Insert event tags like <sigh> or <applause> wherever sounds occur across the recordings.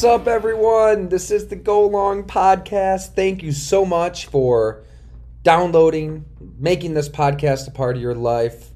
What's up, everyone? This is the Go Long Podcast. Thank you so much for downloading, making this podcast a part of your life.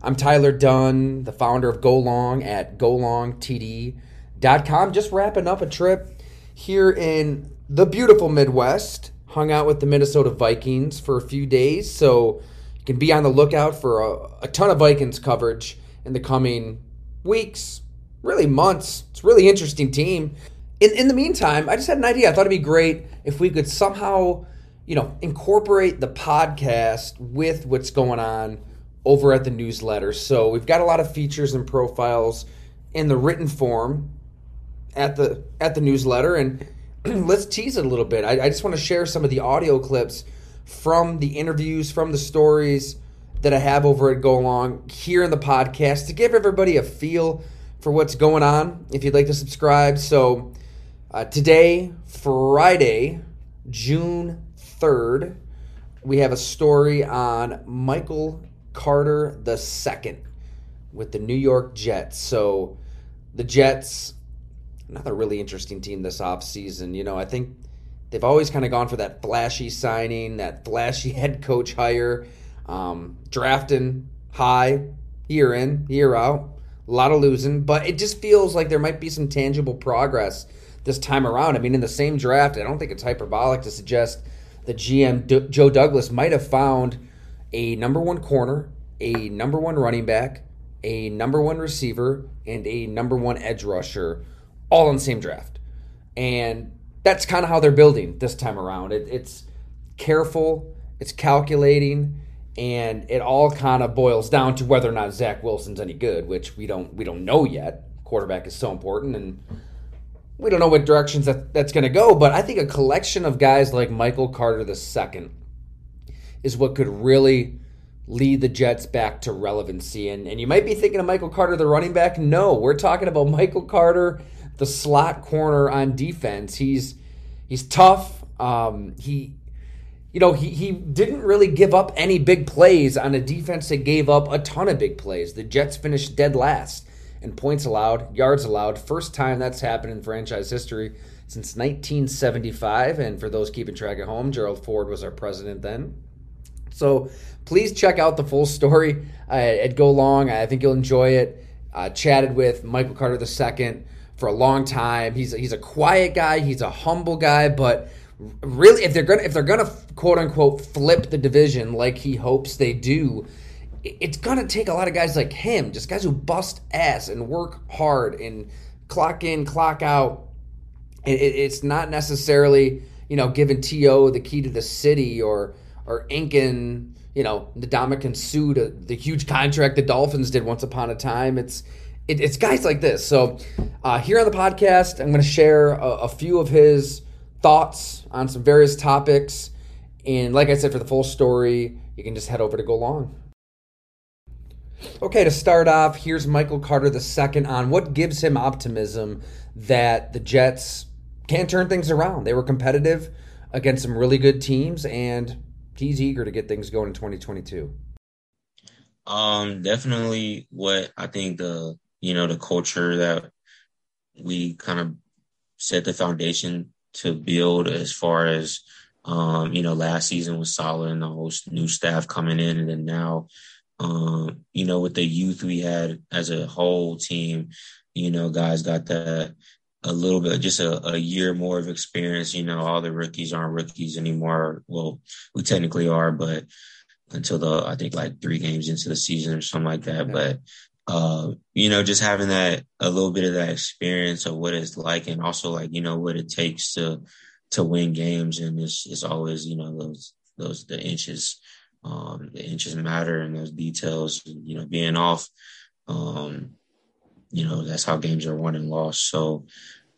I'm Tyler Dunn, the founder of Go Long at golongtd.com. Just wrapping up a trip here in the beautiful Midwest. Hung out with the Minnesota Vikings for a few days, so you can be on the lookout for a, a ton of Vikings coverage in the coming weeks, really months. It's a really interesting team. In, in the meantime, I just had an idea. I thought it'd be great if we could somehow, you know, incorporate the podcast with what's going on over at the newsletter. So we've got a lot of features and profiles in the written form at the at the newsletter, and <clears throat> let's tease it a little bit. I, I just want to share some of the audio clips from the interviews, from the stories that I have over at Go Long here in the podcast to give everybody a feel for what's going on. If you'd like to subscribe, so uh, today, Friday, June third, we have a story on Michael Carter second with the New York Jets. So the Jets, another really interesting team this offseason. You know, I think they've always kind of gone for that flashy signing, that flashy <laughs> head coach hire, um, drafting high, year in, year out a lot of losing, but it just feels like there might be some tangible progress this time around. I mean, in the same draft, I don't think it's hyperbolic to suggest that GM D- Joe Douglas might have found a number one corner, a number one running back, a number one receiver, and a number one edge rusher all in the same draft. And that's kind of how they're building this time around. It, it's careful, it's calculating, and it all kind of boils down to whether or not Zach Wilson's any good, which we don't we don't know yet. Quarterback is so important, and we don't know what directions that, that's going to go. But I think a collection of guys like Michael Carter II is what could really lead the Jets back to relevancy. And and you might be thinking of Michael Carter, the running back. No, we're talking about Michael Carter, the slot corner on defense. He's he's tough. Um, he you know, he, he didn't really give up any big plays on a defense that gave up a ton of big plays. The Jets finished dead last in points allowed, yards allowed. First time that's happened in franchise history since 1975. And for those keeping track at home, Gerald Ford was our president then. So please check out the full story uh, at Go Long. I think you'll enjoy it. Uh, chatted with Michael Carter II for a long time. He's he's a quiet guy. He's a humble guy, but really if they're gonna if they're gonna quote unquote flip the division like he hopes they do it's gonna take a lot of guys like him just guys who bust ass and work hard and clock in clock out it's not necessarily you know giving to the key to the city or or inking you know the Ndamukong Suh to the huge contract the dolphins did once upon a time it's it, it's guys like this so uh, here on the podcast i'm going to share a, a few of his thoughts on some various topics. And like I said, for the full story, you can just head over to Go Long. Okay, to start off, here's Michael Carter II on what gives him optimism that the Jets can turn things around. They were competitive against some really good teams, and he's eager to get things going in 2022. Um, definitely what I think the you know the culture that we kind of set the foundation to build as far as um, you know, last season was solid and the whole new staff coming in and then now um, you know, with the youth we had as a whole team, you know, guys got that a little bit, just a, a year more of experience. You know, all the rookies aren't rookies anymore. Well, we technically are, but until the, I think like three games into the season or something like that. But uh, you know, just having that a little bit of that experience of what it's like, and also like you know what it takes to to win games, and it's it's always you know those those the inches, um, the inches matter, and those details. You know, being off, um, you know that's how games are won and lost. So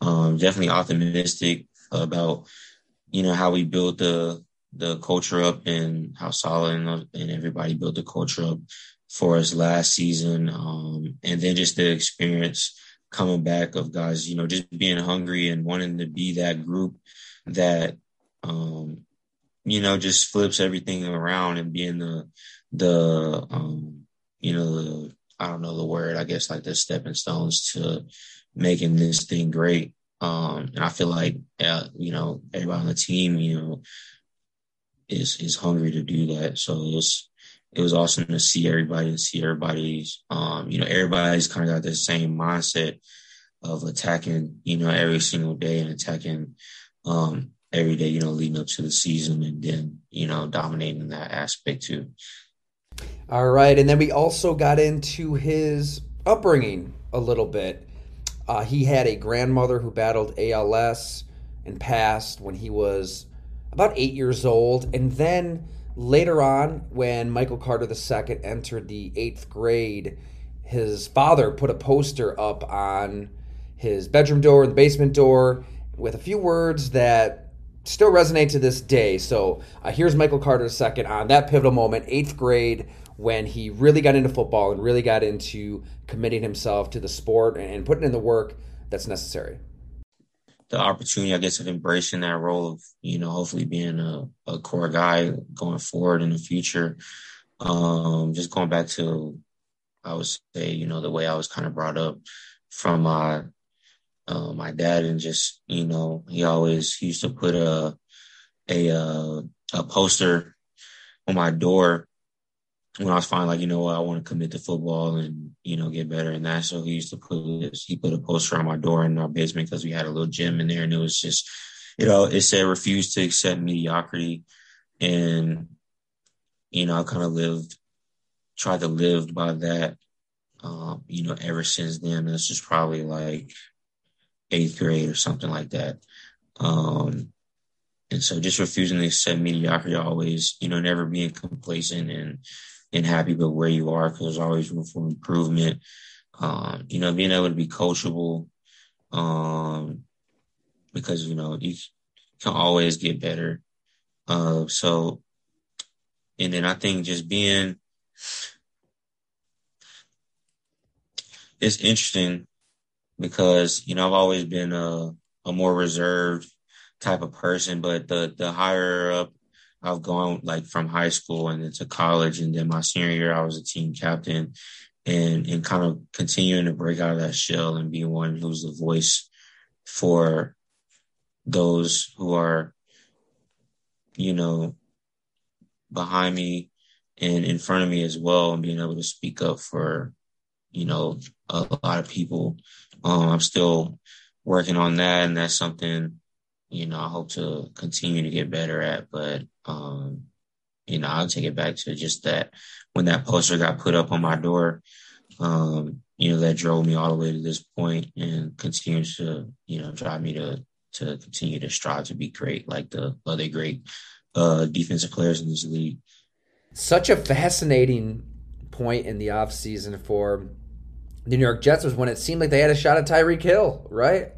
um, definitely optimistic about you know how we build the the culture up and how solid and, and everybody built the culture up for us last season. Um, and then just the experience coming back of guys, you know, just being hungry and wanting to be that group that, um, you know, just flips everything around and being the, the, um, you know, the, I don't know the word, I guess like the stepping stones to making this thing great. Um, and I feel like, uh, you know, everybody on the team, you know, is is hungry to do that. So it was it was awesome to see everybody and see everybody's um, you know, everybody's kind of got the same mindset of attacking, you know, every single day and attacking um every day, you know, leading up to the season and then, you know, dominating that aspect too. All right. And then we also got into his upbringing a little bit. Uh, he had a grandmother who battled ALS and passed when he was about eight years old. And then later on, when Michael Carter II entered the eighth grade, his father put a poster up on his bedroom door, the basement door, with a few words that still resonate to this day. So uh, here's Michael Carter second on that pivotal moment, eighth grade, when he really got into football and really got into committing himself to the sport and putting in the work that's necessary the opportunity, I guess, of embracing that role of, you know, hopefully being a, a core guy going forward in the future. Um, just going back to, I would say, you know, the way I was kind of brought up from my, uh, my dad and just, you know, he always he used to put a, a, uh, a poster on my door when I was finally like, you know what, I want to commit to football and, you know, get better in that. So he used to put he put a poster on my door in our basement because we had a little gym in there and it was just, you know, it said refuse to accept mediocrity. And, you know, I kind of lived, tried to live by that, um, you know, ever since then. This is probably like eighth grade or something like that. Um, and so just refusing to accept mediocrity always, you know, never being complacent and, and happy with where you are because there's always room for improvement. Um, you know, being able to be coachable, um, because you know you can always get better. Uh, so, and then I think just being it's interesting because you know I've always been a a more reserved type of person, but the the higher up I've gone like from high school and into college, and then my senior year, I was a team captain, and and kind of continuing to break out of that shell and be one who's the voice for those who are, you know, behind me and in front of me as well, and being able to speak up for, you know, a, lot of people. Um, I'm still working on that, and that's something you know, I hope to continue to get better at. But, um, you know, I'll take it back to just that when that poster got put up on my door, um, you know, that drove me all the way to this point and continues to, you know, drive me to, to continue to strive to be great like the other great, uh, defensive players in this league. Such a fascinating point in the offseason for the New York Jets was when it seemed like they had a shot at Tyreek Hill, right?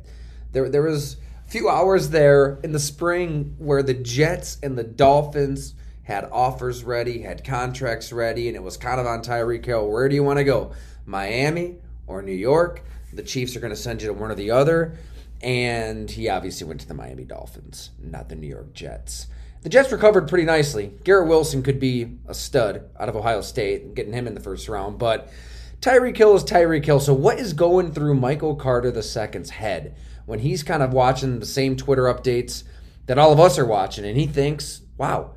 There, there was, a few hours there in the spring where the Jets and the Dolphins had offers ready, had contracts ready, and it was kind of on Tyreek Hill. Where do you want to go? Miami or New York? The Chiefs are going to send you to one or the other. And he obviously went to the Miami Dolphins, not the New York Jets. The Jets recovered pretty nicely. Garrett Wilson could be a stud out of Ohio State, getting him in the first round, but Tyreek Hill is Tyreek Hill. So, what is going through Michael Carter II's head? when he's kind of watching the same Twitter updates that all of us are watching, and he thinks, wow,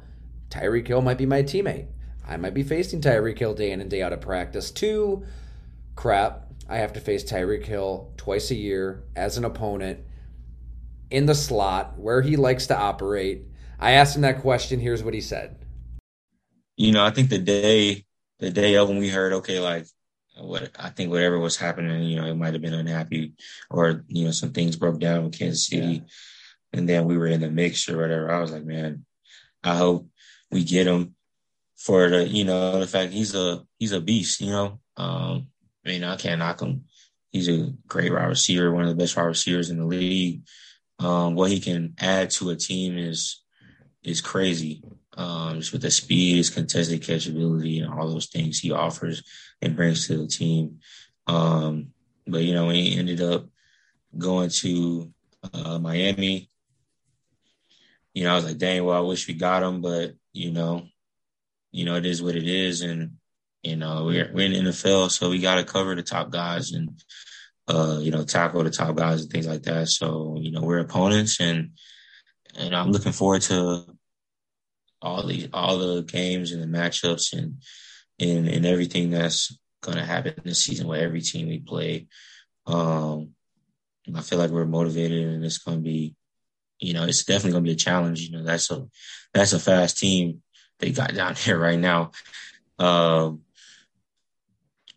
Tyreek Hill might be my teammate. I might be facing Tyreek Hill day in and day out of practice. Two, crap, I have to face Tyreek Hill twice a year as an opponent in the slot where he likes to operate. I asked him that question. Here's what he said. You know, I think the day, the day of when we heard, okay, like what I think whatever was happening, you know, it might have been unhappy or, you know, some things broke down with Kansas City. and then we were in the mix or whatever. I was like, man, I hope we get him for the you know the fact he's a he's a beast. You know, um, I mean I can't knock him. He's a great wide receiver, one of the best wide receivers in the league. Um, what he can add to a team is is crazy. Um, just with the speed, his contested catchability, and all those things he offers and brings to the team. Um, but you know, he ended up going to uh, Miami, you know, I was like, dang, well, I wish we got him, but you know, you know, it is what it is, and you know, we're we're in the NFL, so we got to cover the top guys and uh, you know, tackle the top guys and things like that. So you know, we're opponents, and and I'm looking forward to all the all the games and the matchups and and and everything that's gonna happen this season with every team we play. Um, I feel like we're motivated, and it's gonna be, you know, it's definitely gonna be a challenge. You know, that's a that's a fast team they got down <laughs> here right now. Um,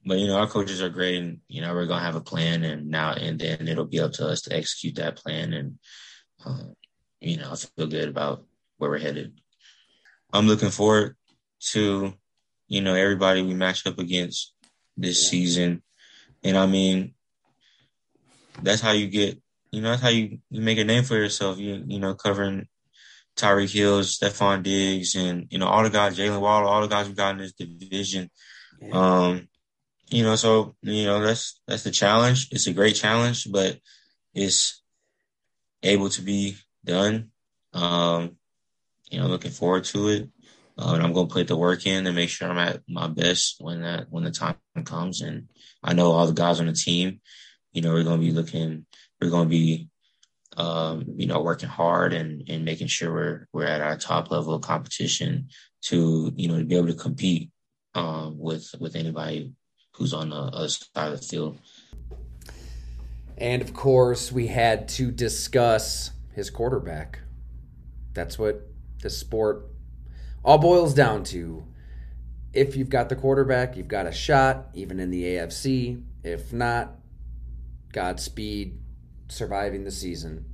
but you know, our coaches are great, and you know, we're gonna have a plan, and now and then it'll be up to us to execute that plan. And uh, you know, I feel good about where we're headed. I'm looking forward to, you know, everybody we match up against this season, and I mean, that's how you get, you know, that's how you, you make a name for yourself. You you know, covering Tyreek Hill, Stefon Diggs, and you know all the guys, Jaylen Waddle, all the guys we got in this division. Um, you know, so you know that's that's the challenge. It's a great challenge, but it's able to be done. Um, you know, looking forward to it. Uh, and I'm going to put the work in and make sure I'm at my best when that when the time comes. And I know all the guys on the team. You know, we're going to be looking. We're going to be um, you know, working hard and, and making sure we're we're at our top level of competition to, you know, to be able to compete um, with with anybody who's on the other side of the field. And of course, we had to discuss his quarterback. That's what the sport all boils down to. If you've got the quarterback, you've got a shot, even in the AFC. If not, Godspeed surviving the season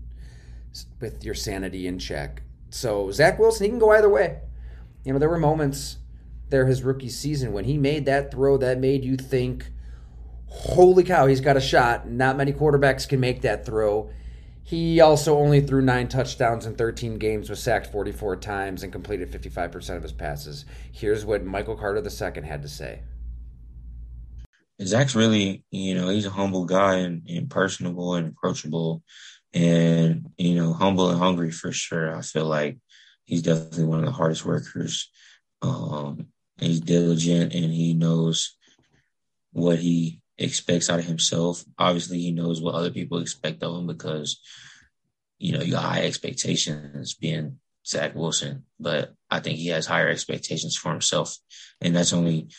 with your sanity in check. So Zach Wilson, he can go either way. You know, there were moments there his rookie season when he made that throw that made you think, holy cow, he's got a shot. Not many quarterbacks can make that throw. He also only threw nine touchdowns in 13 games, was sacked 44 times, and completed 55% of his passes. Here's what Michael Carter II had to say. Zach's really, you know, he's a humble guy and, and personable and approachable and, you know, humble and hungry for sure. I feel like he's definitely one of the hardest workers. Um, he's diligent and he knows what he expects out of himself. Obviously, he knows what other people expect of him because, you know, you got high expectations being Zach Wilson, but I think he has higher expectations for himself. And that's only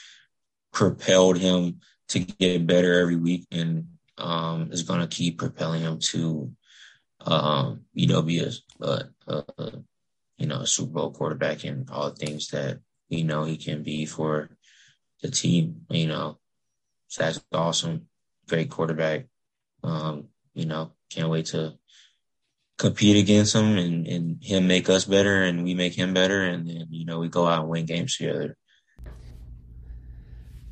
propelled him to get better every week and um, is going to keep propelling him to, um, you know, be a, a, a, you know, a Super Bowl quarterback and all the things that we know he can be for the team. You know, so that's awesome. Great quarterback. Um, you know, can't wait to compete against him and, and him make us better and we make him better. And then, you know, we go out and win games together.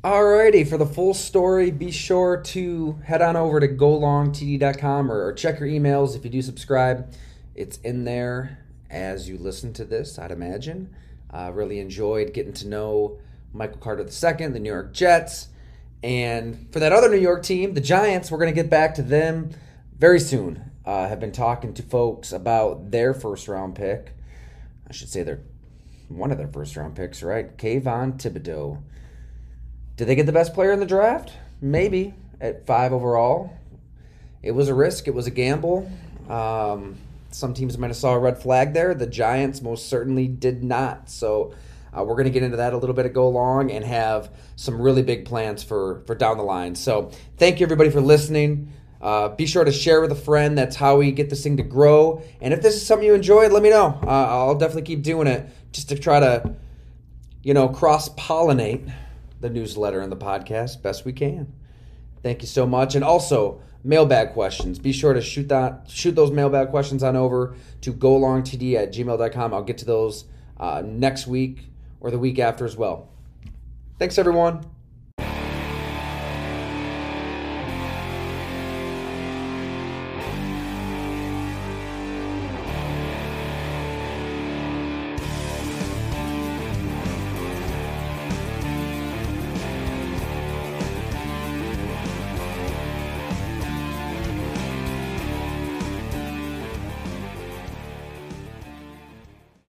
Alrighty, for the full story, be sure to head on over to golongtd.com or, or check your emails if you do subscribe. It's in there as you listen to this, I'd imagine. Uh, really enjoyed getting to know Michael Carter II, the New York Jets. And for that other New York team, the Giants, we're going to get back to them very soon. Uh, have been talking to folks about their first round pick. I should say they're one of their first round picks, right? Kayvon Thibodeaux. Did they get the best player in the draft? Maybe at five overall. It was a risk. It was a gamble. Um, some teams might have saw a red flag there. The Giants most certainly did not. So uh, we're going to get into that a little bit to go along and have some really big plans for for down the line. So thank you everybody for listening. Uh, be sure to share with a friend. That's how we get this thing to grow. And if this is something you enjoyed, let me know. Uh, I'll definitely keep doing it just to try to, you know, cross pollinate the newsletter and the podcast best we can. Thank you so much. And also, mailbag questions. Be sure to shoot that shoot those mailbag questions on over to golongtd at gmail.com. I'll get to those uh, next week or the week after as well. Thanks, everyone.